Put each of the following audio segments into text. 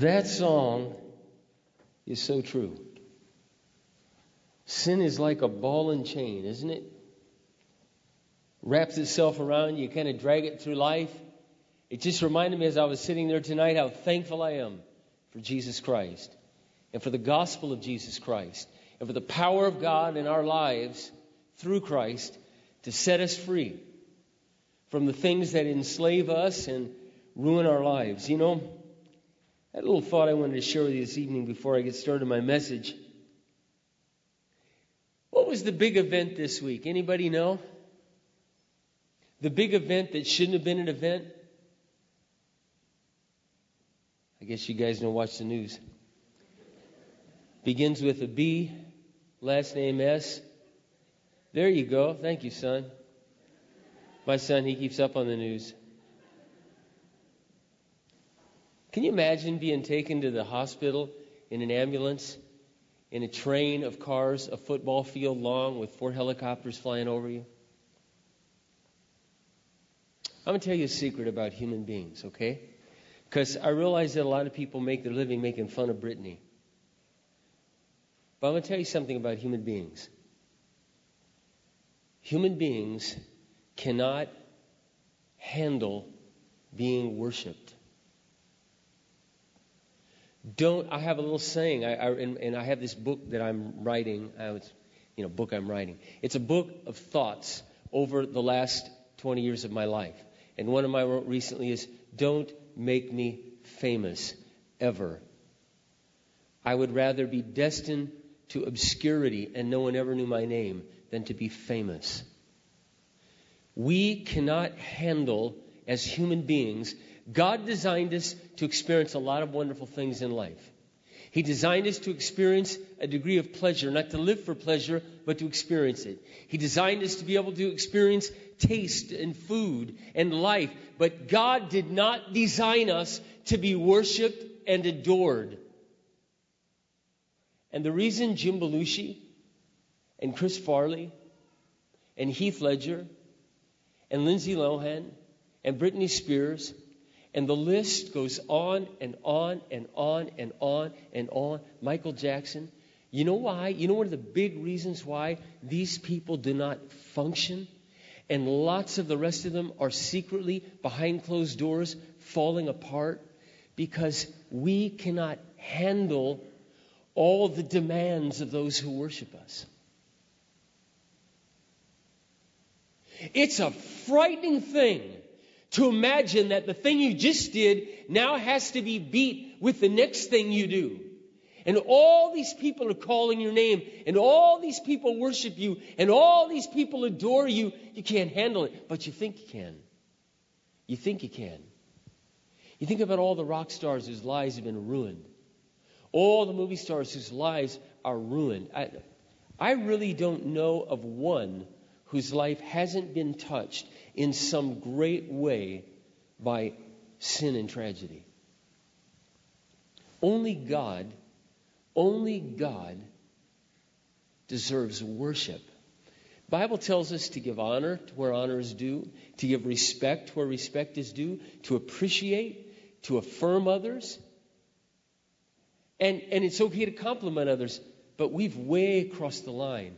That song is so true. Sin is like a ball and chain, isn't it? Wraps itself around you, kind of drag it through life. It just reminded me as I was sitting there tonight how thankful I am for Jesus Christ and for the gospel of Jesus Christ and for the power of God in our lives through Christ to set us free from the things that enslave us and ruin our lives. You know, that little thought I wanted to share with you this evening before I get started my message. What was the big event this week? Anybody know? The big event that shouldn't have been an event? I guess you guys don't watch the news. Begins with a B, last name S. There you go. Thank you, son. My son, he keeps up on the news. Can you imagine being taken to the hospital in an ambulance, in a train of cars, a football field long with four helicopters flying over you? I'm going to tell you a secret about human beings, okay? Because I realize that a lot of people make their living making fun of Britney. But I'm going to tell you something about human beings. Human beings cannot handle being worshiped. Don't, I have a little saying, I, I, and, and, I have this book that I'm writing, uh, it's, you know, book I'm writing. It's a book of thoughts over the last 20 years of my life. And one of my wrote recently is, don't make me famous ever. I would rather be destined to obscurity and no one ever knew my name than to be famous. We cannot handle, as human beings, God designed us to experience a lot of wonderful things in life. He designed us to experience a degree of pleasure, not to live for pleasure, but to experience it. He designed us to be able to experience taste and food and life. But God did not design us to be worshiped and adored. And the reason Jim Belushi and Chris Farley and Heath Ledger and Lindsay Lohan and Britney Spears and the list goes on and on and on and on and on. Michael Jackson. You know why? You know one of the big reasons why these people do not function? And lots of the rest of them are secretly behind closed doors falling apart because we cannot handle all the demands of those who worship us. It's a frightening thing to imagine that the thing you just did now has to be beat with the next thing you do. And all these people are calling your name, and all these people worship you, and all these people adore you. You can't handle it, but you think you can. You think you can. You think about all the rock stars whose lives have been ruined, all the movie stars whose lives are ruined. I, I really don't know of one whose life hasn't been touched in some great way by sin and tragedy. Only God, only God deserves worship. Bible tells us to give honor to where honor is due, to give respect where respect is due, to appreciate, to affirm others. And, and it's okay to compliment others, but we've way crossed the line.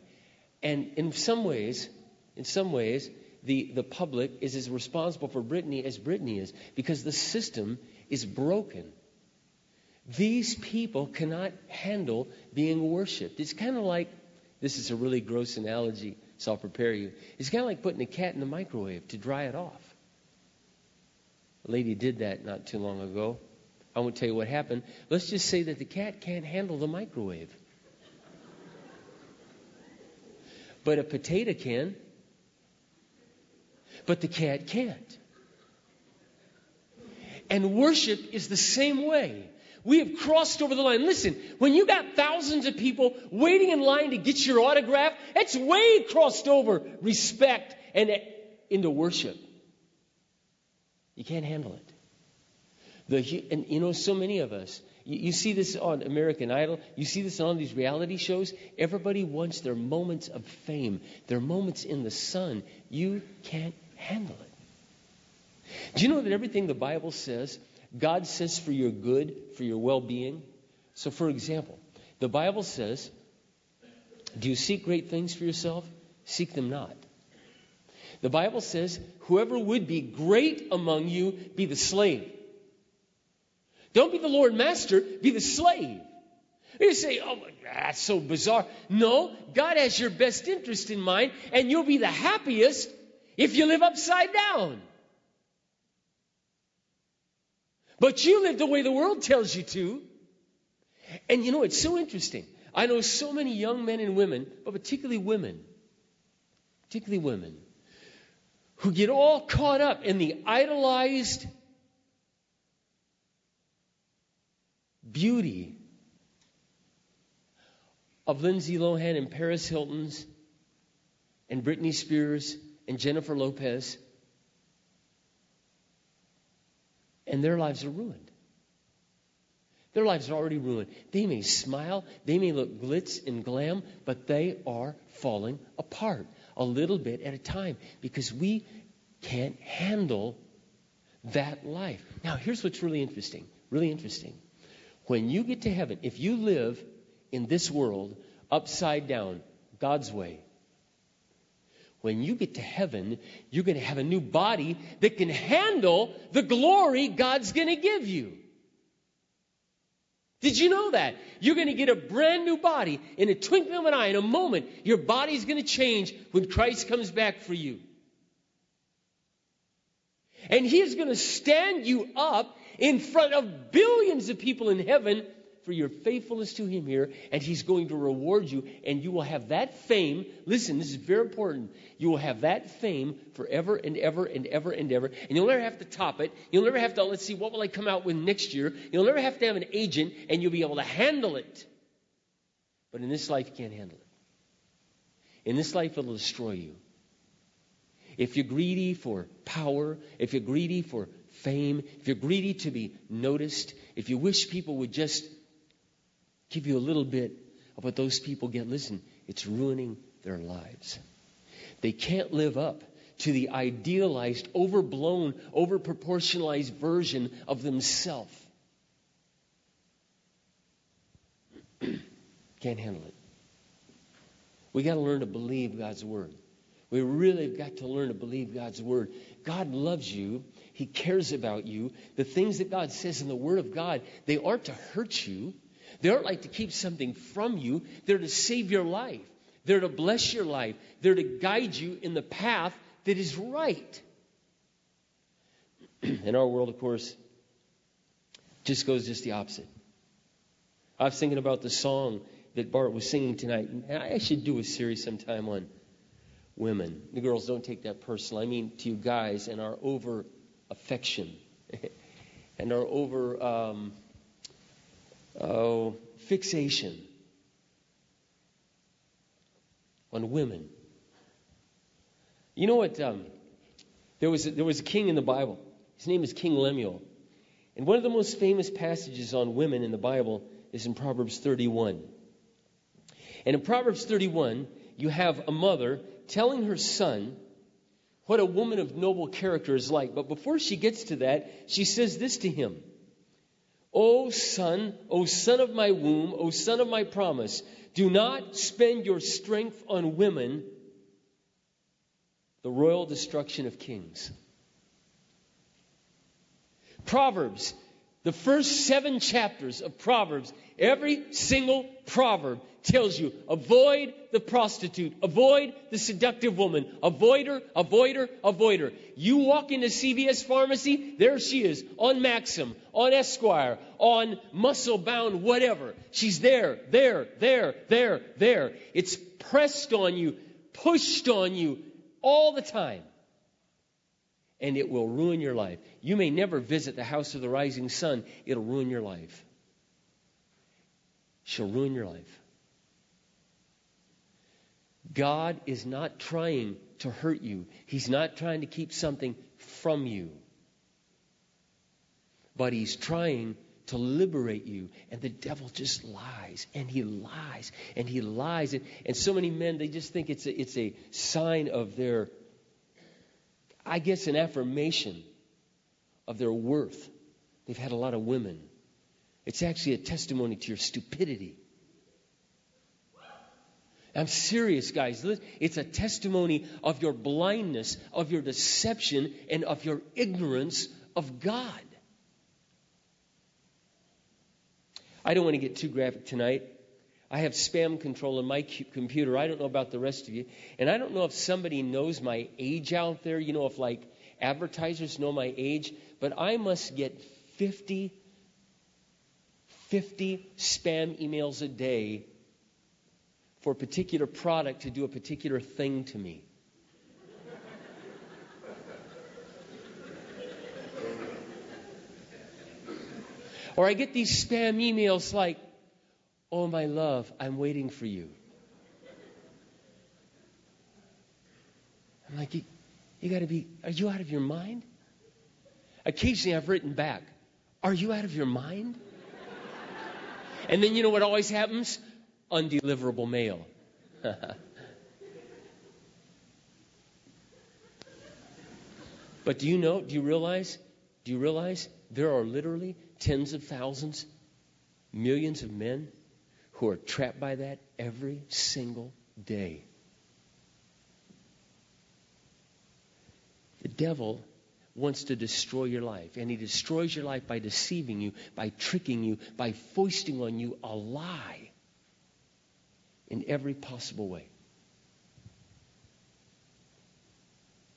And in some ways, in some ways, the, the public is as responsible for Britney as Britney is because the system is broken. These people cannot handle being worshiped. It's kind of like this is a really gross analogy, so I'll prepare you. It's kind of like putting a cat in the microwave to dry it off. A lady did that not too long ago. I won't tell you what happened. Let's just say that the cat can't handle the microwave. But a potato can but the cat can't. And worship is the same way. We have crossed over the line. Listen, when you got thousands of people waiting in line to get your autograph, it's way crossed over respect and into worship. You can't handle it. The, and you know, so many of us, you, you see this on American Idol, you see this on these reality shows. Everybody wants their moments of fame, their moments in the sun. You can't handle it. Do you know that everything the Bible says God says for your good, for your well being. So, for example, the Bible says, Do you seek great things for yourself? Seek them not. The Bible says, Whoever would be great among you, be the slave. Don't be the Lord Master, be the slave. You say, oh, that's so bizarre. No, God has your best interest in mind, and you'll be the happiest if you live upside down. But you live the way the world tells you to. And you know, it's so interesting. I know so many young men and women, but particularly women, particularly women, who get all caught up in the idolized beauty of Lindsay Lohan and Paris Hilton's and Britney Spears and Jennifer Lopez. And their lives are ruined. Their lives are already ruined. They may smile, they may look glitz and glam, but they are falling apart a little bit at a time because we can't handle that life. Now, here's what's really interesting. Really interesting. When you get to heaven, if you live in this world upside down, God's way, when you get to heaven, you're going to have a new body that can handle the glory God's going to give you. Did you know that? You're going to get a brand new body in a twinkling of an eye. In a moment, your body's going to change when Christ comes back for you. And He is going to stand you up in front of billions of people in heaven for your faithfulness to Him here, and He's going to reward you, and you will have that fame. Listen, this is very important. You will have that fame forever and ever and ever and ever, and you'll never have to top it. You'll never have to, let's see, what will I come out with next year? You'll never have to have an agent, and you'll be able to handle it. But in this life, you can't handle it. In this life, it'll destroy you. If you're greedy for power, if you're greedy for fame, if you're greedy to be noticed, if you wish people would just give you a little bit of what those people get, listen, it's ruining their lives. They can't live up to the idealized, overblown, overproportionalized version of themselves. Can't handle it. We got to learn to believe God's word. We really have got to learn to believe God's word. God loves you. He cares about you. The things that God says in the word of God, they aren't to hurt you. They aren't like to keep something from you. They're to save your life. They're to bless your life. They're to guide you in the path that is right. in our world, of course, just goes just the opposite. I was thinking about the song that Bart was singing tonight, and I should do a series sometime on women. The girls don't take that personal. I mean to you guys and our over affection and our over um, oh, fixation on women. You know what? Um, there was a, there was a king in the Bible. His name is King Lemuel, and one of the most famous passages on women in the Bible is in Proverbs 31. And in Proverbs 31, you have a mother telling her son what a woman of noble character is like. But before she gets to that, she says this to him O son, O son of my womb, O son of my promise, do not spend your strength on women, the royal destruction of kings. Proverbs, the first seven chapters of Proverbs, every single proverb tells you avoid the prostitute, avoid the seductive woman, avoid her, avoid her, avoid her. You walk into CVS pharmacy, there she is, on Maxim, on Esquire, on Muscle Bound, whatever. She's there, there, there, there, there. It's pressed on you, pushed on you all the time. And it will ruin your life. You may never visit the house of the rising sun, it'll ruin your life. She'll ruin your life. God is not trying to hurt you, He's not trying to keep something from you. But He's trying to liberate you. And the devil just lies and he lies and he lies. And, and so many men, they just think it's a, it's a sign of their, I guess, an affirmation of their worth They've had a lot of women. It's actually a testimony to your stupidity. I'm serious, guys. It's a testimony of your blindness, of your deception, and of your ignorance of God. I don't want to get too graphic tonight. I have spam control on my computer. I don't know about the rest of you. And I don't know if somebody knows my age out there. You know, if like advertisers know my age. But I must get 50, 50 spam emails a day for a particular product to do a particular thing to me. or I get these spam emails like, Oh, my love, I'm waiting for you. I'm like, You, you got to be, are you out of your mind? Occasionally I've written back, Are you out of your mind? And then you know what always happens? undeliverable mail. but do you know, do you realize, do you realize there are literally tens of thousands, millions of men who are trapped by that every single day? The devil wants to destroy your life, and he destroys your life by deceiving you, by tricking you, by foisting on you a lie in every possible way.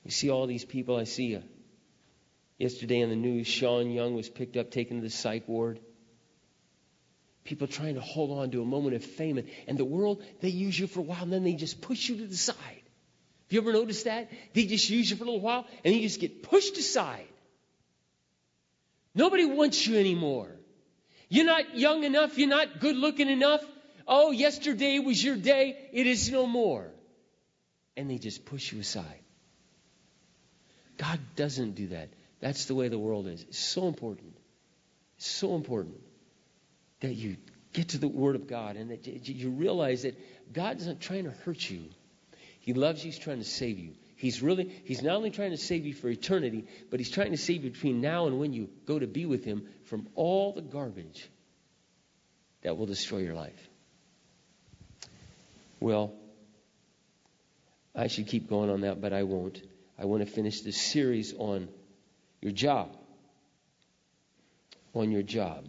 You see all these people. I see uh, yesterday in the news, Sean Young was picked up, taken to the psych ward. People trying to hold on to a moment of fame. And, and the world, they use you for a while and then they just push you to the side. Have you ever noticed that? They just use you for a little while and you just get pushed aside. Nobody wants you anymore. You're not young enough. You're not good looking enough. Oh, yesterday was your day. It is no more. And they just push you aside. God doesn't do that. That's the way the world is. It's so important. It's so important that you get to the Word of God and that you realize that God isn't trying to hurt you. He loves you. He's trying to save you. He's really, he's not only trying to save you for eternity, but he's trying to save you between now and when you go to be with him from all the garbage that will destroy your life. Well, I should keep going on that, but I won't. I want to finish this series on your job. On your job.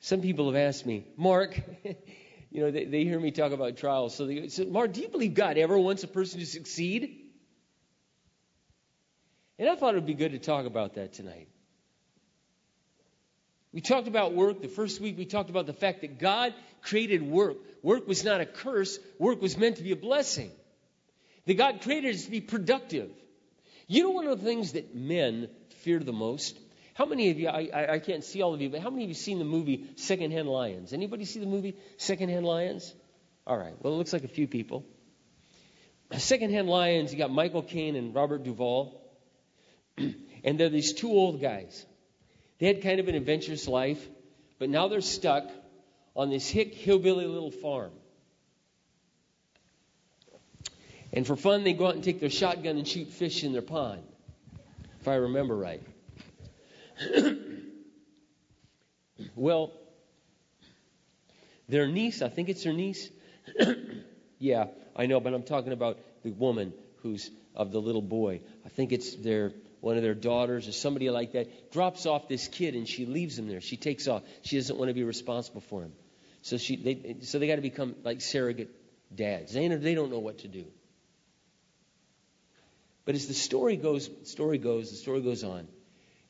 Some people have asked me, Mark, you know, they, they, hear me talk about trials. So they say, Mark, do you believe God ever wants a person to succeed? And I thought it would be good to talk about that tonight. We talked about work. The first week we talked about the fact that God created work. Work was not a curse, work was meant to be a blessing. That God created us to be productive. You know, one of the things that men fear the most? How many of you, I, I can't see all of you, but how many of you seen the movie Secondhand Lions? Anybody see the movie Secondhand Lions? All right, well, it looks like a few people. Secondhand Lions, you got Michael Caine and Robert Duvall. and they're these two old guys. They had kind of an adventurous life, but now they're stuck on this hick hillbilly little farm. And for fun, they go out and take their shotgun and shoot fish in their pond, if I remember right. well, their niece, I think it's their niece. yeah, I know, but I'm talking about the woman who's of the little boy. I think it's their one of their daughters or somebody like that drops off this kid and she leaves him there. She takes off. She doesn't want to be responsible for him. So she they so they got to become like surrogate dads. They they don't know what to do. But as the story goes, story goes, the story goes on,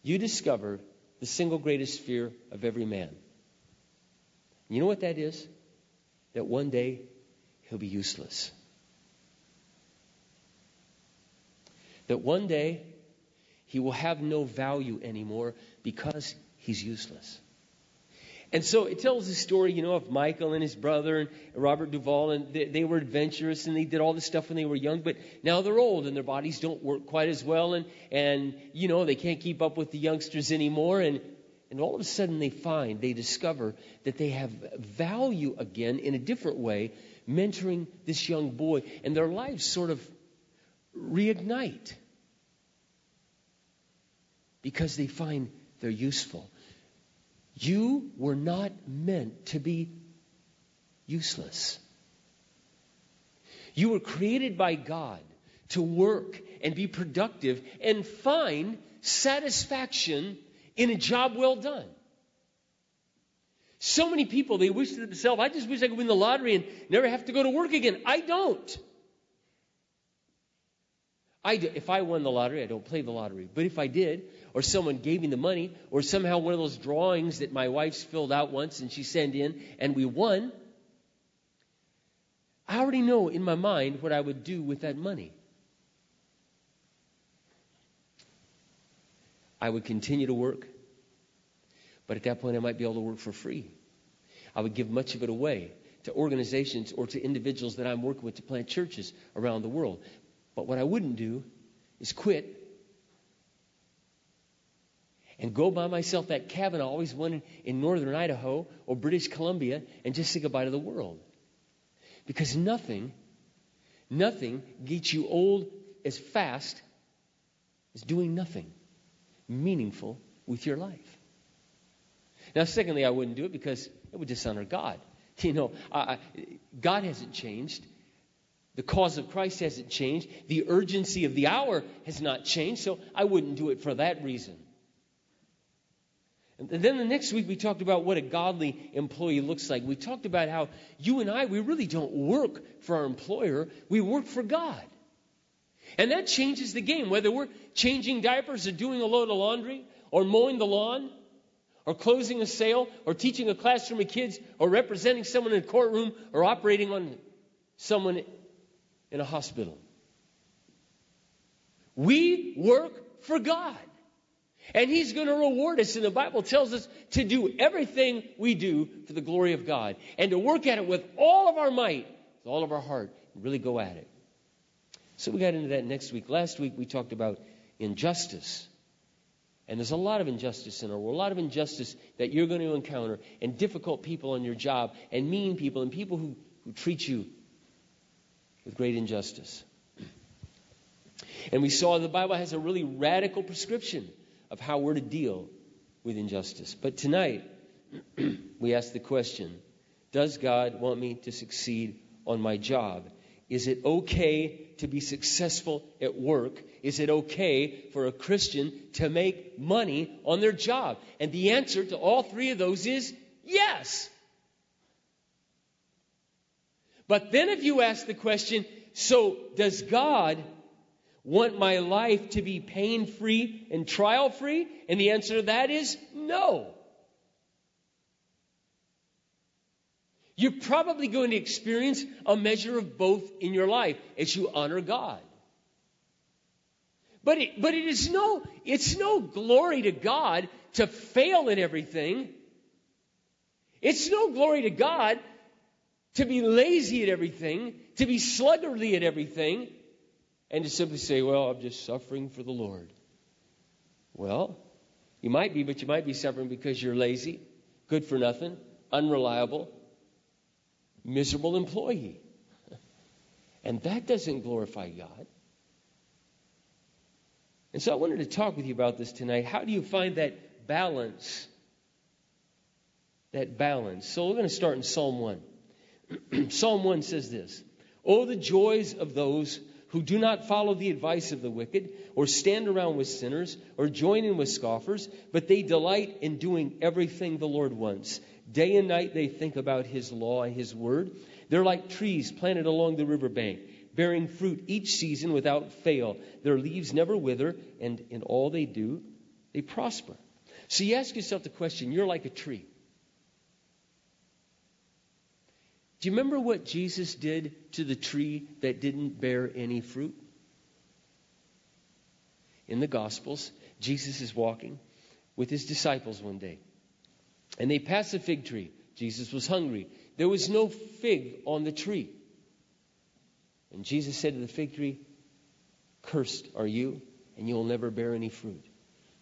you discover the single greatest fear of every man. You know what that is? That one day he'll be useless. That one day he will have no value anymore because he's useless. And so it tells the story, you know, of Michael and his brother and Robert Duvall, and they, they, were adventurous and they did all this stuff when they were young, but now they're old and their bodies don't work quite as well, and and you know they can't keep up with the youngsters anymore, and and all of a sudden they find, they discover that they have value again in a different way, mentoring this young boy, and their lives sort of reignite. because they find they're useful. You were not meant to be useless. You were created by God to work and be productive and find satisfaction in a job well done. So many people, they wish to themselves, I just wish I could win the lottery and never have to go to work again. I don't. I do, if I won the lottery, I don't play the lottery. But if I did, or someone gave me the money, or somehow one of those drawings that my wife's filled out once and she sent in, and we won, I already know in my mind what I would do with that money. I would continue to work, but at that point I might be able to work for free. I would give much of it away to organizations or to individuals that I'm working with to plant churches around the world. But what I wouldn't do is quit and go by myself that cabin I always wanted in northern Idaho or British Columbia and just say goodbye to the world. Because nothing, nothing gets you old as fast as doing nothing meaningful with your life. Now, secondly, I wouldn't do it because it would dishonor God. You know, uh, God hasn't changed. The cause of Christ hasn't changed. The urgency of the hour has not changed, so I wouldn't do it for that reason. And then the next week we talked about what a godly employee looks like. We talked about how you and I, we really don't work for our employer, we work for God. And that changes the game. Whether we're changing diapers or doing a load of laundry or mowing the lawn or closing a sale or teaching a classroom of kids or representing someone in a courtroom or operating on someone in a hospital. We work for God. And He's going to reward us. And the Bible tells us to do everything we do for the glory of God and to work at it with all of our might, with all of our heart, and really go at it. So we got into that next week. Last week we talked about injustice. And there's a lot of injustice in our world, a lot of injustice that you're going to encounter, and difficult people on your job, and mean people, and people who, who treat you with great injustice. And we saw the Bible has a really radical prescription of how we're to deal with injustice. But tonight, we ask the question Does God want me to succeed on my job? Is it okay to be successful at work? Is it okay for a Christian to make money on their job? And the answer to all three of those is yes. But then if you ask the question, so does God want my life to be pain free and trial free? And the answer to that is no. You're probably going to experience a measure of both in your life as you honor God. But it, but it is no, it's no glory to God to fail in everything. It's no glory to God to be lazy at everything, to be sluggardly at everything, and to simply say, well, I'm just suffering for the Lord. Well, you might be, but you might be suffering because you're lazy, good for nothing, unreliable, miserable employee. And that doesn't glorify God. And so I wanted to talk with you about this tonight. How do you find that balance? That balance. So we're going to start in Psalm 1. Psalm 1 says this Oh, the joys of those who do not follow the advice of the wicked, or stand around with sinners, or join in with scoffers, but they delight in doing everything the Lord wants. Day and night they think about His law and His word. They're like trees planted along the riverbank, bearing fruit each season without fail. Their leaves never wither, and in all they do, they prosper. So you ask yourself the question you're like a tree. Do you remember what Jesus did to the tree that didn't bear any fruit? In the Gospels, Jesus is walking with his disciples one day. And they pass a fig tree. Jesus was hungry. There was no fig on the tree. And Jesus said to the fig tree, Cursed are you, and you will never bear any fruit.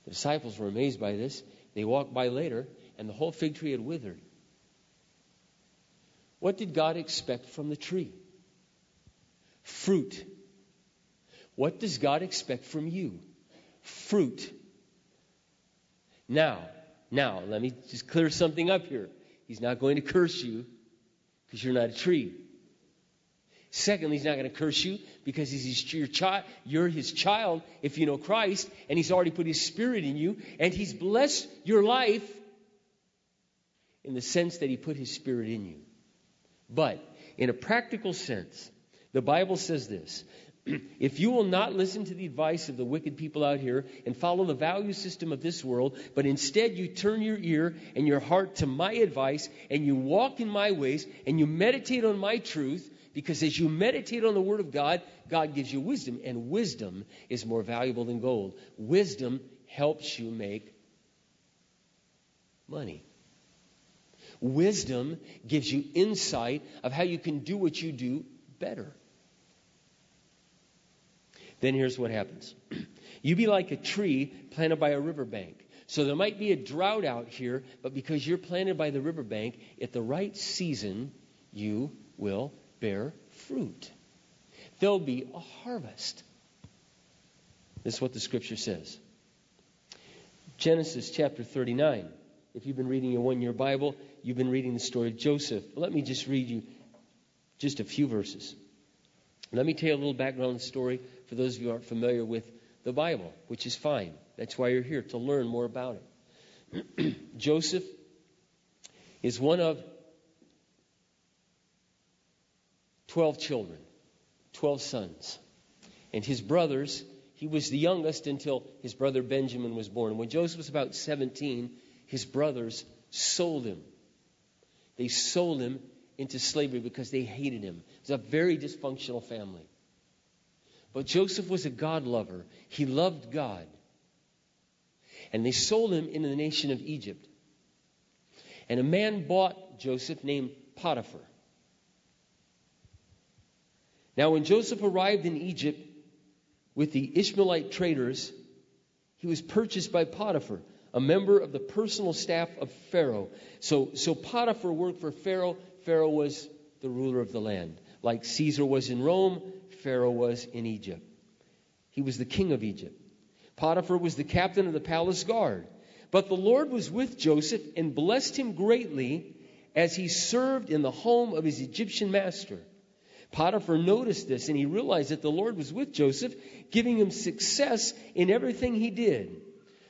The disciples were amazed by this. They walked by later, and the whole fig tree had withered. What did God expect from the tree? Fruit. What does God expect from you? Fruit. Now, now, let me just clear something up here. He's not going to curse you because you're not a tree. Secondly, he's not going to curse you because he's your child. You're his child if you know Christ, and he's already put his spirit in you, and he's blessed your life in the sense that he put his spirit in you. But in a practical sense, the Bible says this if you will not listen to the advice of the wicked people out here and follow the value system of this world, but instead you turn your ear and your heart to my advice and you walk in my ways and you meditate on my truth, because as you meditate on the Word of God, God gives you wisdom, and wisdom is more valuable than gold. Wisdom helps you make money. Wisdom gives you insight of how you can do what you do better. Then here's what happens you be like a tree planted by a riverbank. So there might be a drought out here, but because you're planted by the riverbank, at the right season, you will bear fruit. There'll be a harvest. This is what the scripture says. Genesis chapter 39. If you've been reading your one year Bible, you've been reading the story of Joseph. Let me just read you just a few verses. Let me tell you a little background story for those of you who aren't familiar with the Bible, which is fine. That's why you're here, to learn more about it. Joseph is one of 12 children, 12 sons. And his brothers, he was the youngest until his brother Benjamin was born. When Joseph was about 17, his brothers sold him. They sold him into slavery because they hated him. It was a very dysfunctional family. But Joseph was a God lover. He loved God. And they sold him into the nation of Egypt. And a man bought Joseph named Potiphar. Now, when Joseph arrived in Egypt with the Ishmaelite traders, he was purchased by Potiphar, a member of the personal staff of Pharaoh. So, so Potiphar worked for Pharaoh. Pharaoh was the ruler of the land. Like Caesar was in Rome, Pharaoh was in Egypt. He was the king of Egypt. Potiphar was the captain of the palace guard. But the Lord was with Joseph and blessed him greatly as he served in the home of his Egyptian master. Potiphar noticed this and he realized that the Lord was with Joseph, giving him success in everything he did.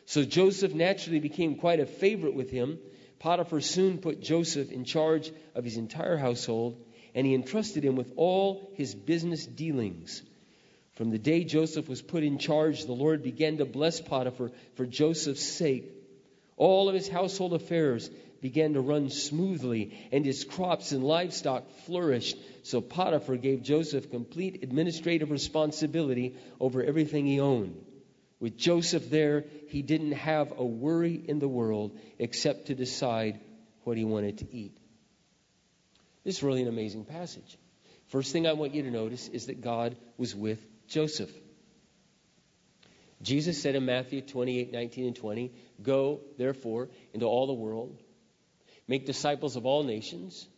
So Joseph naturally became quite a favorite with him. Potiphar soon put Joseph in charge of his entire household, and he entrusted him with all his business dealings. From the day Joseph was put in charge, the Lord began to bless Potiphar for Joseph's sake. All of his household affairs began to run smoothly, and his crops and livestock flourished. So Potiphar gave Joseph complete administrative responsibility over everything he owned. With Joseph there, he didn't have a worry in the world except to decide what he wanted to eat. This is really an amazing passage. First thing I want you to notice is that God was with Joseph. Jesus said in Matthew 28 19 and 20, Go, therefore, into all the world Make disciples of all nations.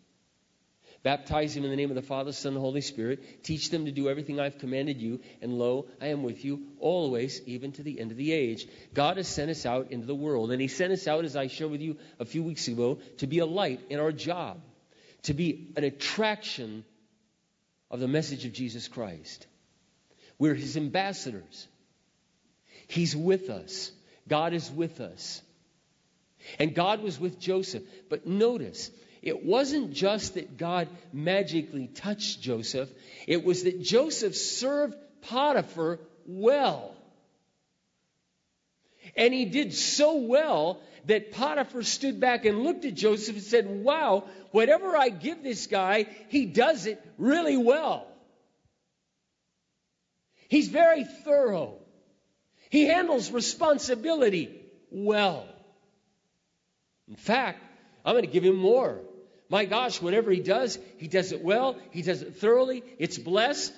Baptize them in the name of the Father, Son, and Holy Spirit. Teach them to do everything I've commanded you. And lo, I am with you always, even to the end of the age. God has sent us out into the world. And He sent us out, as I shared with you a few weeks ago, to be a light in our job, to be an attraction of the message of Jesus Christ. We're His ambassadors. He's with us. God is with us. And God was with Joseph. But notice, it wasn't just that God magically touched Joseph, it was that Joseph served Potiphar well. And he did so well that Potiphar stood back and looked at Joseph and said, Wow, whatever I give this guy, he does it really well. He's very thorough. He handles responsibility well. In fact, I'm going to give him more. My gosh, whatever he does, he does it well, he does it thoroughly, it's blessed.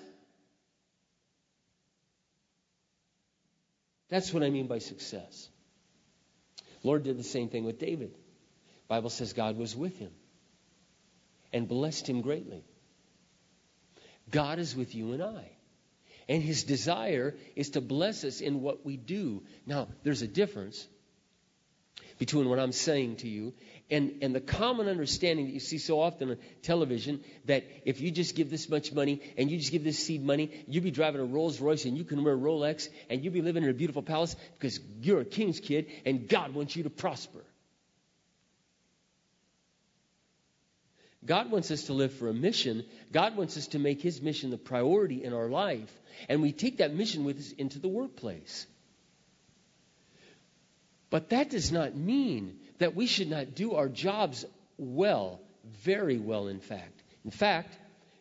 That's what I mean by success. Lord did the same thing with David. Bible says God was with him and blessed him greatly. God is with you and I. And his desire is to bless us in what we do. Now, there's a difference between what I'm saying to you and, and the common understanding that you see so often on television that if you just give this much money and you just give this seed money, you'll be driving a Rolls Royce and you can wear Rolex and you'll be living in a beautiful palace because you're a king's kid and God wants you to prosper. God wants us to live for a mission. God wants us to make His mission the priority in our life. And we take that mission with us into the workplace. But that does not mean that we should not do our jobs well, very well, in fact. In fact,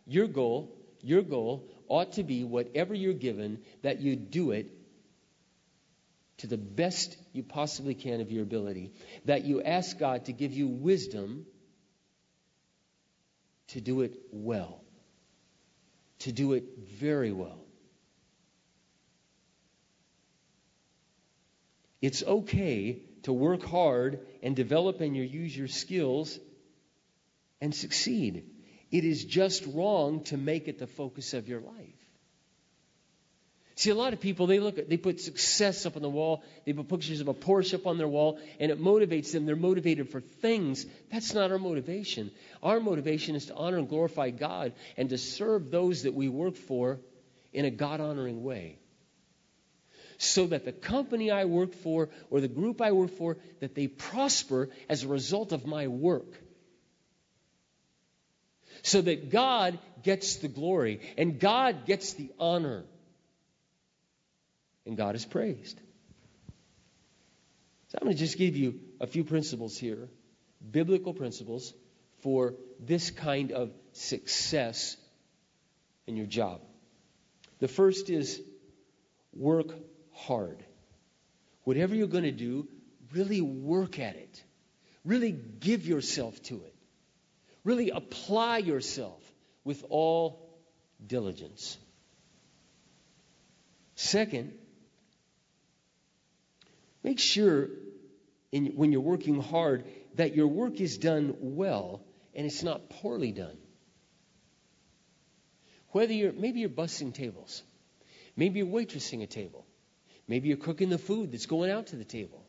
your goal, your goal ought to be whatever you're given, that you do it to the best you possibly can of your ability. That you ask God to give you wisdom to do it well, to do it very well. It's okay to work hard and develop and use your skills and succeed. It is just wrong to make it the focus of your life. See, a lot of people, they look at, they put success up on the wall, they put pictures of a Porsche up on their wall, and it motivates them. They're motivated for things. That's not our motivation. Our motivation is to honor and glorify God and to serve those that we work for in a God honoring way so that the company I work for or the group I work for, that they prosper as a result of my work. So that God gets the glory and God gets the honor. And God is praised. So I'm going to just give you a few principles here, biblical principles for this kind of success in your job. The first is work hard. Whatever you're going to do, really work at it. Really give yourself to it. Really apply yourself with all diligence. Second, make sure in, when you're working hard that your work is done well and it's not poorly done. Whether you're maybe you're bussing tables, maybe you're waitressing a table, Maybe you're cooking the food that's going out to the table.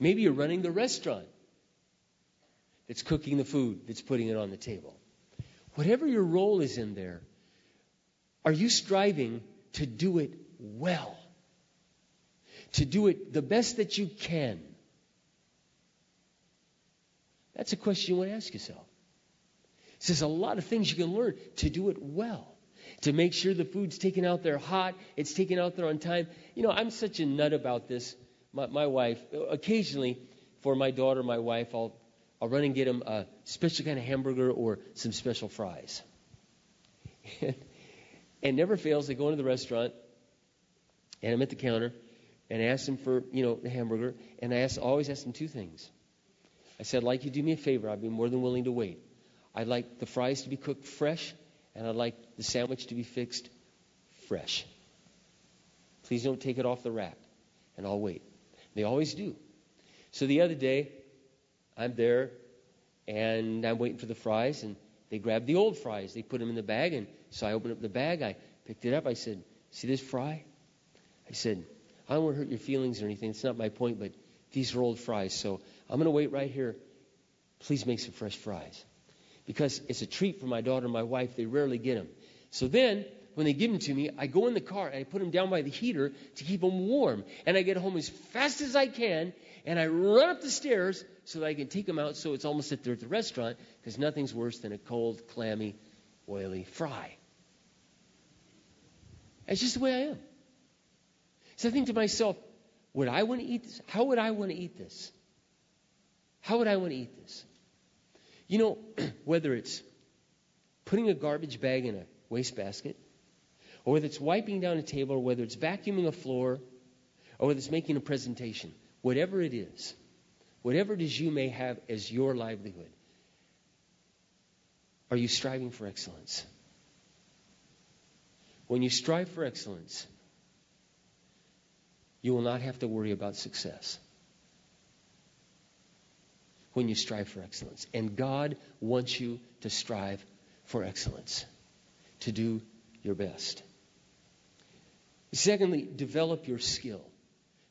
Maybe you're running the restaurant that's cooking the food that's putting it on the table. Whatever your role is in there, are you striving to do it well? To do it the best that you can? That's a question you want to ask yourself. There's a lot of things you can learn to do it well to make sure the food's taken out there hot, it's taken out there on time. You know, I'm such a nut about this. My, my wife, occasionally, for my daughter, my wife, I'll, I'll run and get them a special kind of hamburger or some special fries. and never fails, they go into the restaurant, and I'm at the counter, and I ask them for, you know, the hamburger, and I ask, always ask them two things. I said, I'd like you do me a favor. I'd be more than willing to wait. I'd like the fries to be cooked fresh, and I'd like the sandwich to be fixed fresh. Please don't take it off the rack, and I'll wait. They always do. So the other day, I'm there, and I'm waiting for the fries, and they grabbed the old fries. They put them in the bag, and so I opened up the bag. I picked it up. I said, "See this fry?" I said, "I don't want to hurt your feelings or anything. It's not my point, but these are old fries, so I'm going to wait right here. Please make some fresh fries." Because it's a treat for my daughter and my wife. They rarely get them. So then, when they give them to me, I go in the car and I put them down by the heater to keep them warm. And I get home as fast as I can and I run up the stairs so that I can take them out so it's almost that they're at the restaurant because nothing's worse than a cold, clammy, oily fry. That's just the way I am. So I think to myself, would I want to eat this? How would I want to eat this? How would I want to eat this? You know, whether it's putting a garbage bag in a wastebasket, or whether it's wiping down a table, or whether it's vacuuming a floor, or whether it's making a presentation, whatever it is, whatever it is you may have as your livelihood, are you striving for excellence? When you strive for excellence, you will not have to worry about success when you strive for excellence. And God wants you to strive for excellence, to do your best. Secondly, develop your skill.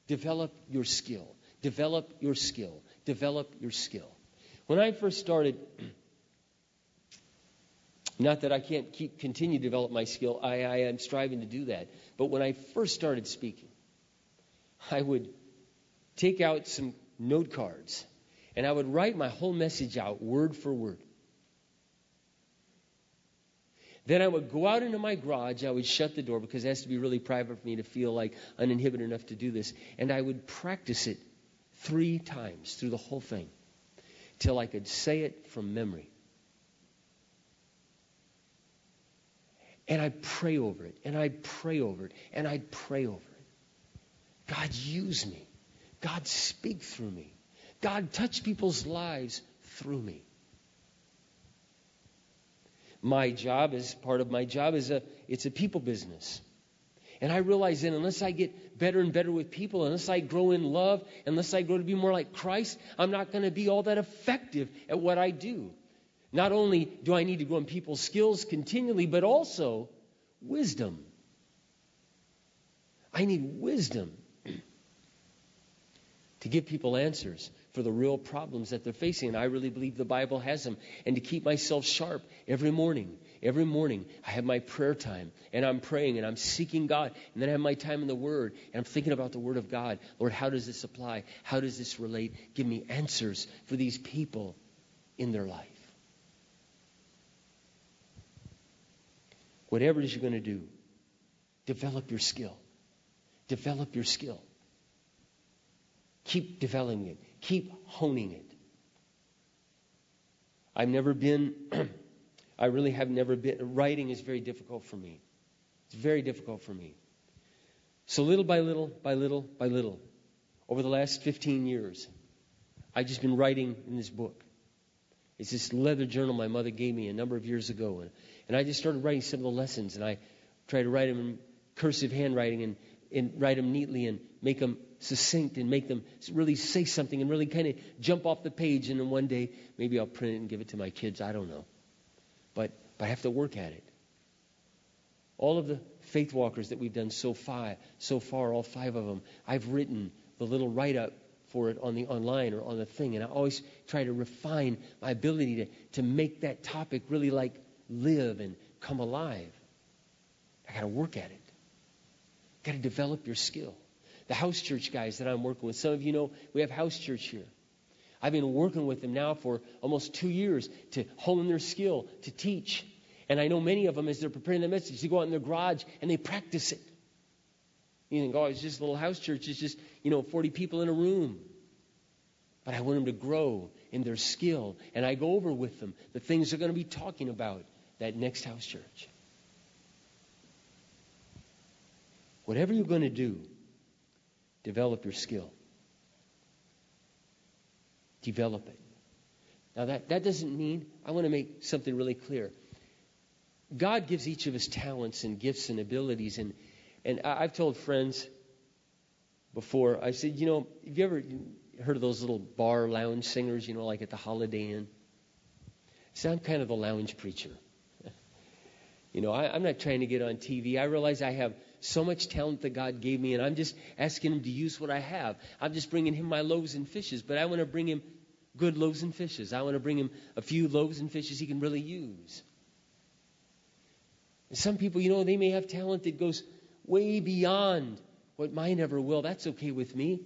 Develop your skill. Develop your skill. Develop your skill. When I first started, not that I can't keep continue to develop my skill, I, I am striving to do that. But when I first started speaking, I would take out some note cards and I would write my whole message out word for word. Then I would go out into my garage. I would shut the door because it has to be really private for me to feel like uninhibited enough to do this. And I would practice it three times through the whole thing till I could say it from memory. And I'd pray over it, and I'd pray over it, and I'd pray over it. God, use me. God, speak through me. God, touch people's lives through me. My job is part of my job is a it's a people business. And I realize that unless I get better and better with people, unless I grow in love, unless I grow to be more like Christ, I'm not going to be all that effective at what I do. Not only do I need to grow in people's skills continually, but also wisdom. I need wisdom to give people answers for the real problems that they're facing. And I really believe the Bible has them. And to keep myself sharp every morning. Every morning, I have my prayer time and I'm praying and I'm seeking God. And then I have my time in the Word and I'm thinking about the Word of God. Lord, how does this apply? How does this relate? Give me answers for these people in their life. Whatever it is you're going to do, develop your skill. Develop your skill. Keep developing it. Keep honing it. I've never been, I really have never been, writing is very difficult for me. It's very difficult for me. So little by little, by little, by little, over the last 15 years, I've just been writing in this book. It's this leather journal my mother gave me a number of years ago. And, and I just started writing some of the lessons, and I tried to write them in cursive handwriting and, and write them neatly and make them succinct and make them really say something and really kind of jump off the page. And then one day, maybe I'll print it and give it to my kids. I don't know. But, but I have to work at it. All of the faith walkers that we've done so far, so far, all five of them, I've written the little write up for it on the online or on the thing. And I always try to refine my ability to, to make that topic really like live and come alive. I got to work at it. Got to develop your skill the house church guys that I'm working with. Some of you know we have house church here. I've been working with them now for almost two years to hone their skill, to teach. And I know many of them, as they're preparing the message, they go out in their garage and they practice it. You think, oh, it's just a little house church. It's just, you know, 40 people in a room. But I want them to grow in their skill. And I go over with them the things they're going to be talking about that next house church. Whatever you're going to do, Develop your skill. Develop it. Now, that, that doesn't mean, I want to make something really clear. God gives each of us talents and gifts and abilities. And, and I've told friends before, I said, you know, have you ever heard of those little bar lounge singers, you know, like at the Holiday Inn? See, I'm kind of a lounge preacher. you know, I, I'm not trying to get on TV. I realize I have so much talent that God gave me, and I'm just asking Him to use what I have. I'm just bringing Him my loaves and fishes, but I want to bring Him good loaves and fishes. I want to bring Him a few loaves and fishes He can really use. And some people, you know, they may have talent that goes way beyond what mine ever will. That's okay with me.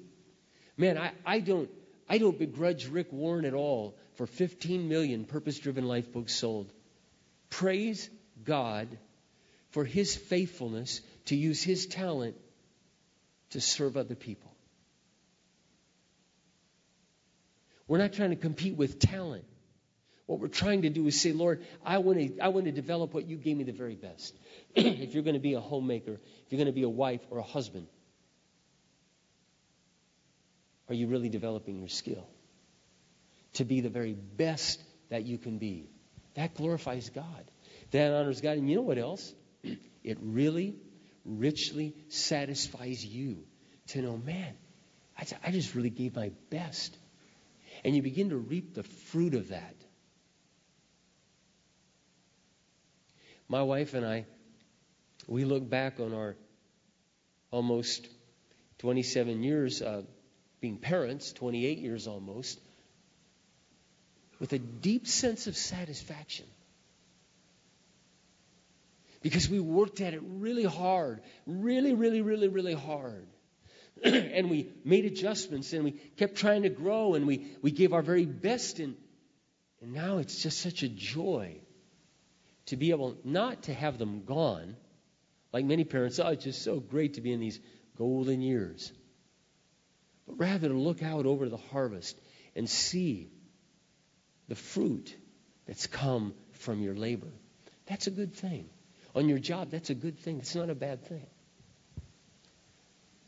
Man, I, I don't I don't begrudge Rick Warren at all for 15 million purpose-driven life books sold. Praise God for his faithfulness to use his talent to serve other people. We're not trying to compete with talent. What we're trying to do is say, Lord, I want to, I want to develop what you gave me the very best. if you're going to be a homemaker, if you're going to be a wife or a husband, are you really developing your skill to be the very best that you can be? That glorifies God. That honors God. And you know what else? It really richly satisfies you to know, man, I just really gave my best. And you begin to reap the fruit of that. My wife and I, we look back on our almost 27 years uh, being parents, 28 years almost, with a deep sense of satisfaction. Because we worked at it really hard, really, really, really, really hard. and we made adjustments and we kept trying to grow and we, we gave our very best. And, and now it's just such a joy to be able not to have them gone, like many parents, oh, it's just so great to be in these golden years, but rather to look out over the harvest and see the fruit that's come from your labor. That's a good thing. On your job, that's a good thing. It's not a bad thing.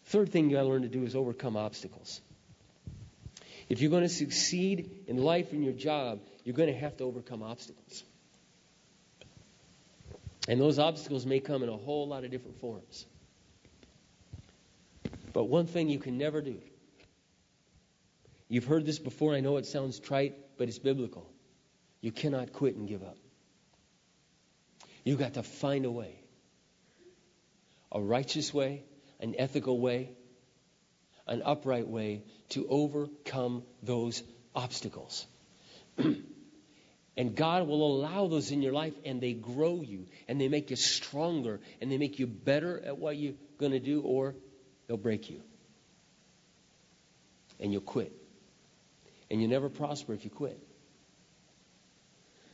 Third thing you got to learn to do is overcome obstacles. If you're going to succeed in life and your job, you're going to have to overcome obstacles. And those obstacles may come in a whole lot of different forms. But one thing you can never do you've heard this before, I know it sounds trite, but it's biblical. You cannot quit and give up. You've got to find a way a righteous way, an ethical way, an upright way to overcome those obstacles. And God will allow those in your life, and they grow you, and they make you stronger, and they make you better at what you're going to do, or they'll break you. And you'll quit. And you never prosper if you quit.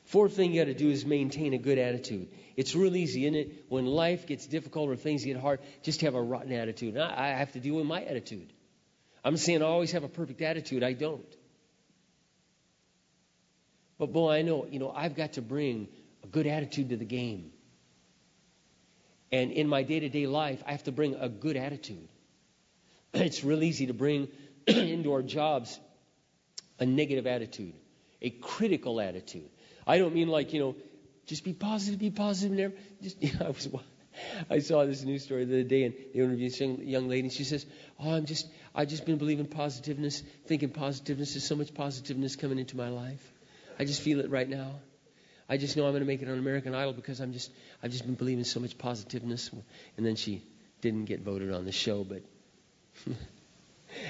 Fourth thing you got to do is maintain a good attitude. It's real easy, isn't it? When life gets difficult or things get hard, just have a rotten attitude. And I, I have to deal with my attitude. I'm saying I always have a perfect attitude. I don't. But boy, I know, you know, I've got to bring a good attitude to the game. And in my day to day life, I have to bring a good attitude. It's real easy to bring into our jobs a negative attitude, a critical attitude. I don't mean like, you know, just be positive, be positive, never. Just, you know, I was. I saw this news story the other day, and they interviewed this young, young lady, and she says, "Oh, I'm just, I've just been believing positiveness, thinking positiveness. There's so much positiveness coming into my life." I just feel it right now. I just know I'm going to make it on American Idol because I'm just I've just been believing so much positiveness. And then she didn't get voted on the show, but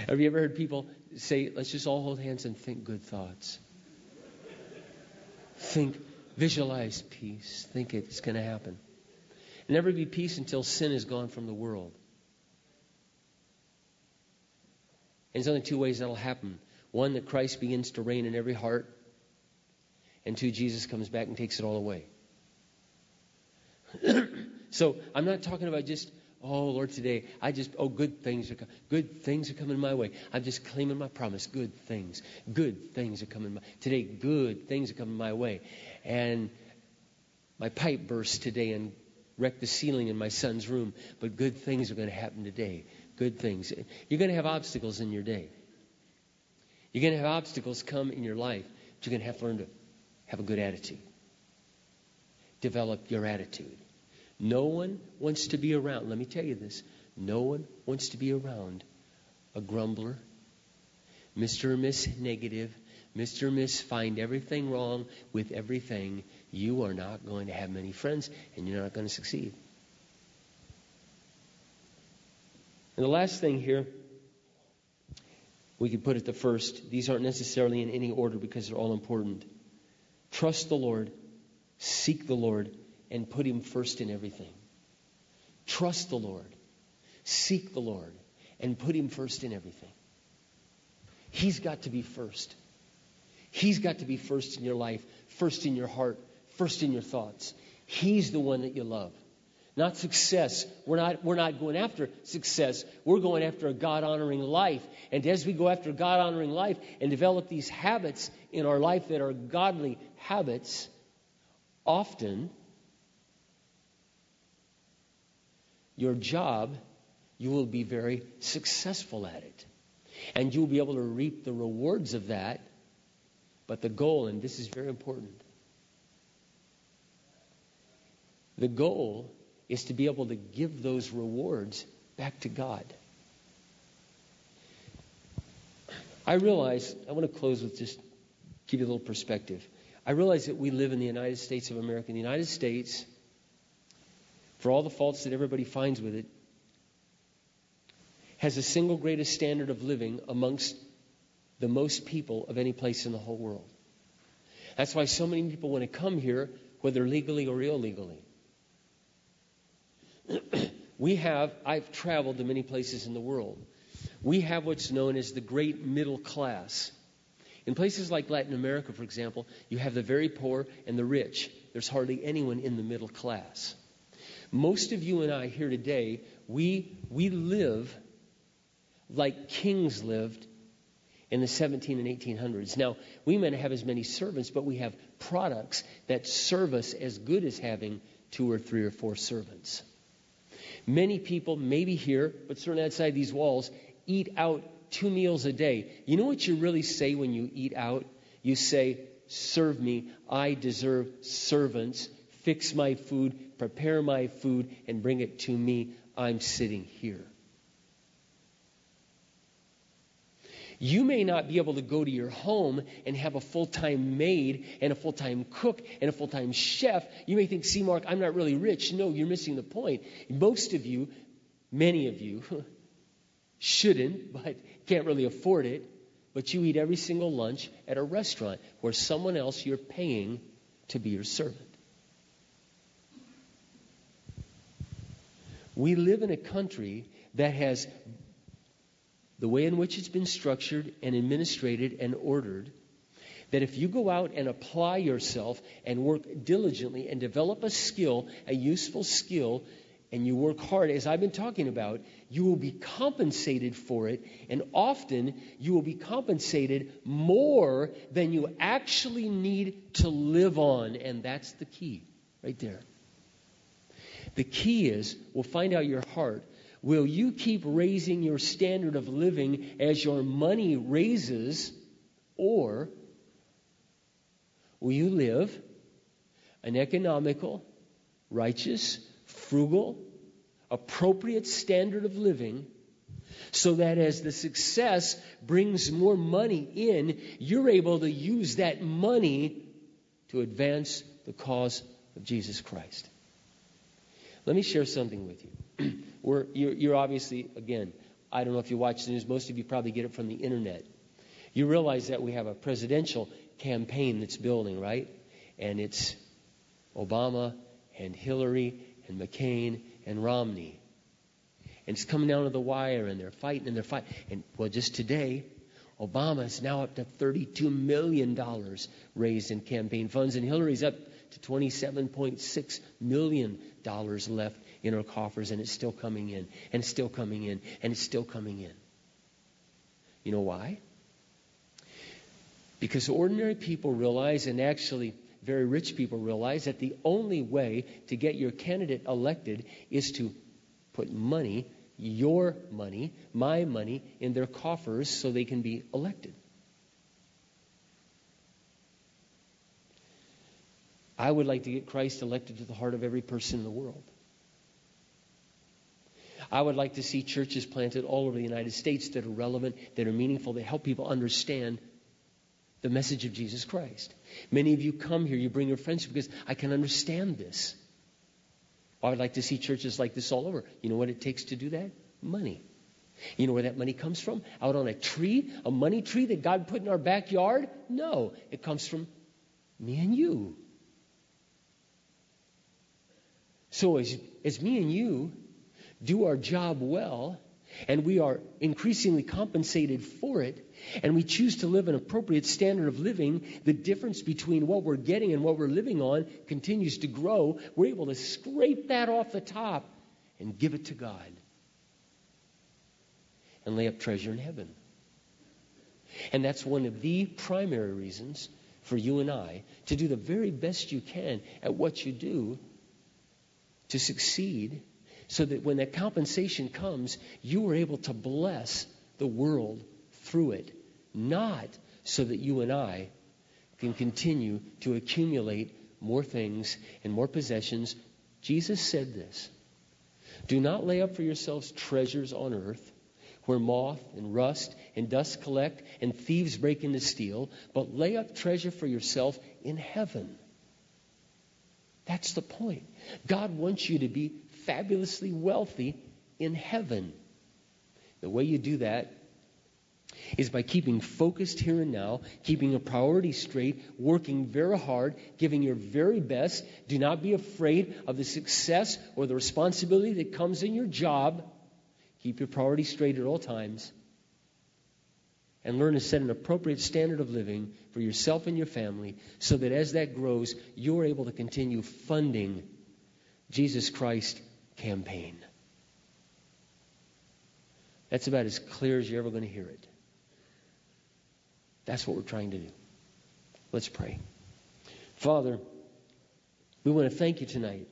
have you ever heard people say, "Let's just all hold hands and think good thoughts." Think, visualize peace. Think it's going to happen. Never be peace until sin is gone from the world. And there's only two ways that'll happen. One, that Christ begins to reign in every heart and two, Jesus comes back and takes it all away. so I'm not talking about just, oh Lord, today I just, oh good things are coming. good things are coming my way. I'm just claiming my promise. Good things, good things are coming my today. Good things are coming my way, and my pipe burst today and wrecked the ceiling in my son's room. But good things are going to happen today. Good things. You're going to have obstacles in your day. You're going to have obstacles come in your life. But you're going to have to learn to have a good attitude. Develop your attitude. No one wants to be around, let me tell you this no one wants to be around a grumbler, Mr. or Miss Negative, Mr. or Miss Find everything wrong with everything. You are not going to have many friends and you're not going to succeed. And the last thing here, we could put it the first. These aren't necessarily in any order because they're all important. Trust the Lord, seek the Lord, and put Him first in everything. Trust the Lord, seek the Lord, and put Him first in everything. He's got to be first. He's got to be first in your life, first in your heart, first in your thoughts. He's the one that you love. Not success. We're not, we're not going after success. We're going after a God honoring life. And as we go after a God honoring life and develop these habits in our life that are godly habits, often your job, you will be very successful at it. And you'll be able to reap the rewards of that. But the goal, and this is very important, the goal is to be able to give those rewards back to God. I realize, I want to close with just give you a little perspective. I realize that we live in the United States of America. In the United States, for all the faults that everybody finds with it, has the single greatest standard of living amongst the most people of any place in the whole world. That's why so many people want to come here, whether legally or illegally. we have, I've traveled to many places in the world. We have what's known as the great middle class. In places like Latin America, for example, you have the very poor and the rich. There's hardly anyone in the middle class. Most of you and I here today, we, we live like kings lived in the 17 and 1800s. Now, we may not have as many servants, but we have products that serve us as good as having two or three or four servants. Many people, maybe here, but certainly outside these walls, eat out two meals a day. You know what you really say when you eat out? You say, Serve me. I deserve servants. Fix my food, prepare my food, and bring it to me. I'm sitting here. You may not be able to go to your home and have a full time maid and a full time cook and a full time chef. You may think, see, Mark, I'm not really rich. No, you're missing the point. Most of you, many of you, shouldn't, but can't really afford it. But you eat every single lunch at a restaurant where someone else you're paying to be your servant. We live in a country that has the way in which it's been structured and administrated and ordered, that if you go out and apply yourself and work diligently and develop a skill, a useful skill, and you work hard, as I've been talking about, you will be compensated for it. And often you will be compensated more than you actually need to live on. And that's the key right there. The key is we'll find out your heart. Will you keep raising your standard of living as your money raises, or will you live an economical, righteous, frugal, appropriate standard of living? So that as the success brings more money in, you're able to use that money to advance the cause of Jesus Christ. Let me share something with you. We're, you're, you're obviously, again, I don't know if you watch the news, most of you probably get it from the internet. You realize that we have a presidential campaign that's building, right? And it's Obama and Hillary and McCain and Romney. And it's coming down to the wire, and they're fighting and they're fighting. And well, just today, Obama is now up to $32 million raised in campaign funds, and Hillary's up to $27.6 million left in our coffers, and it's still coming in, and it's still coming in, and it's still coming in. You know why? Because ordinary people realize, and actually very rich people realize, that the only way to get your candidate elected is to put money, your money, my money, in their coffers so they can be elected. I would like to get Christ elected to the heart of every person in the world. I would like to see churches planted all over the United States that are relevant, that are meaningful, that help people understand the message of Jesus Christ. Many of you come here, you bring your friends because I can understand this. I would like to see churches like this all over. You know what it takes to do that? Money. You know where that money comes from? Out on a tree? A money tree that God put in our backyard? No. It comes from me and you. So as, as me and you do our job well, and we are increasingly compensated for it, and we choose to live an appropriate standard of living, the difference between what we're getting and what we're living on continues to grow. We're able to scrape that off the top and give it to God and lay up treasure in heaven. And that's one of the primary reasons for you and I to do the very best you can at what you do to succeed so that when that compensation comes, you are able to bless the world through it, not so that you and I can continue to accumulate more things and more possessions. Jesus said this Do not lay up for yourselves treasures on earth where moth and rust and dust collect and thieves break in to steal, but lay up treasure for yourself in heaven. That's the point. God wants you to be fabulously wealthy in heaven. The way you do that is by keeping focused here and now, keeping a priority straight, working very hard, giving your very best. Do not be afraid of the success or the responsibility that comes in your job. Keep your priority straight at all times. And learn to set an appropriate standard of living for yourself and your family so that as that grows, you're able to continue funding Jesus Christ campaign. That's about as clear as you're ever going to hear it. That's what we're trying to do. Let's pray. Father, we want to thank you tonight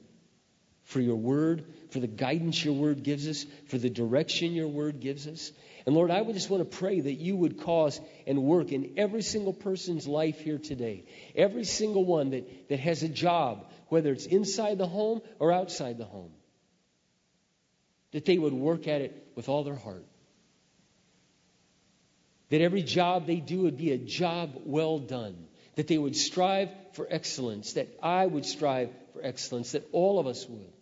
for your word, for the guidance your word gives us, for the direction your word gives us. And Lord, I would just want to pray that you would cause and work in every single person's life here today. Every single one that, that has a job, whether it's inside the home or outside the home. That they would work at it with all their heart. That every job they do would be a job well done. That they would strive for excellence. That I would strive for excellence. That all of us would.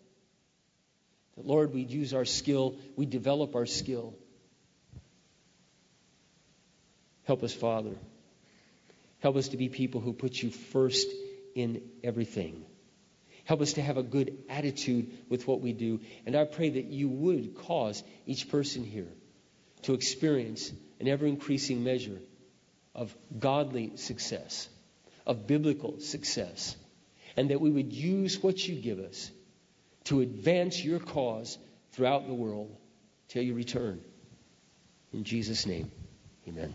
That, Lord, we'd use our skill, we develop our skill. Help us, Father. Help us to be people who put you first in everything. Help us to have a good attitude with what we do. And I pray that you would cause each person here to experience an ever increasing measure of godly success, of biblical success, and that we would use what you give us to advance your cause throughout the world till you return. In Jesus' name, amen.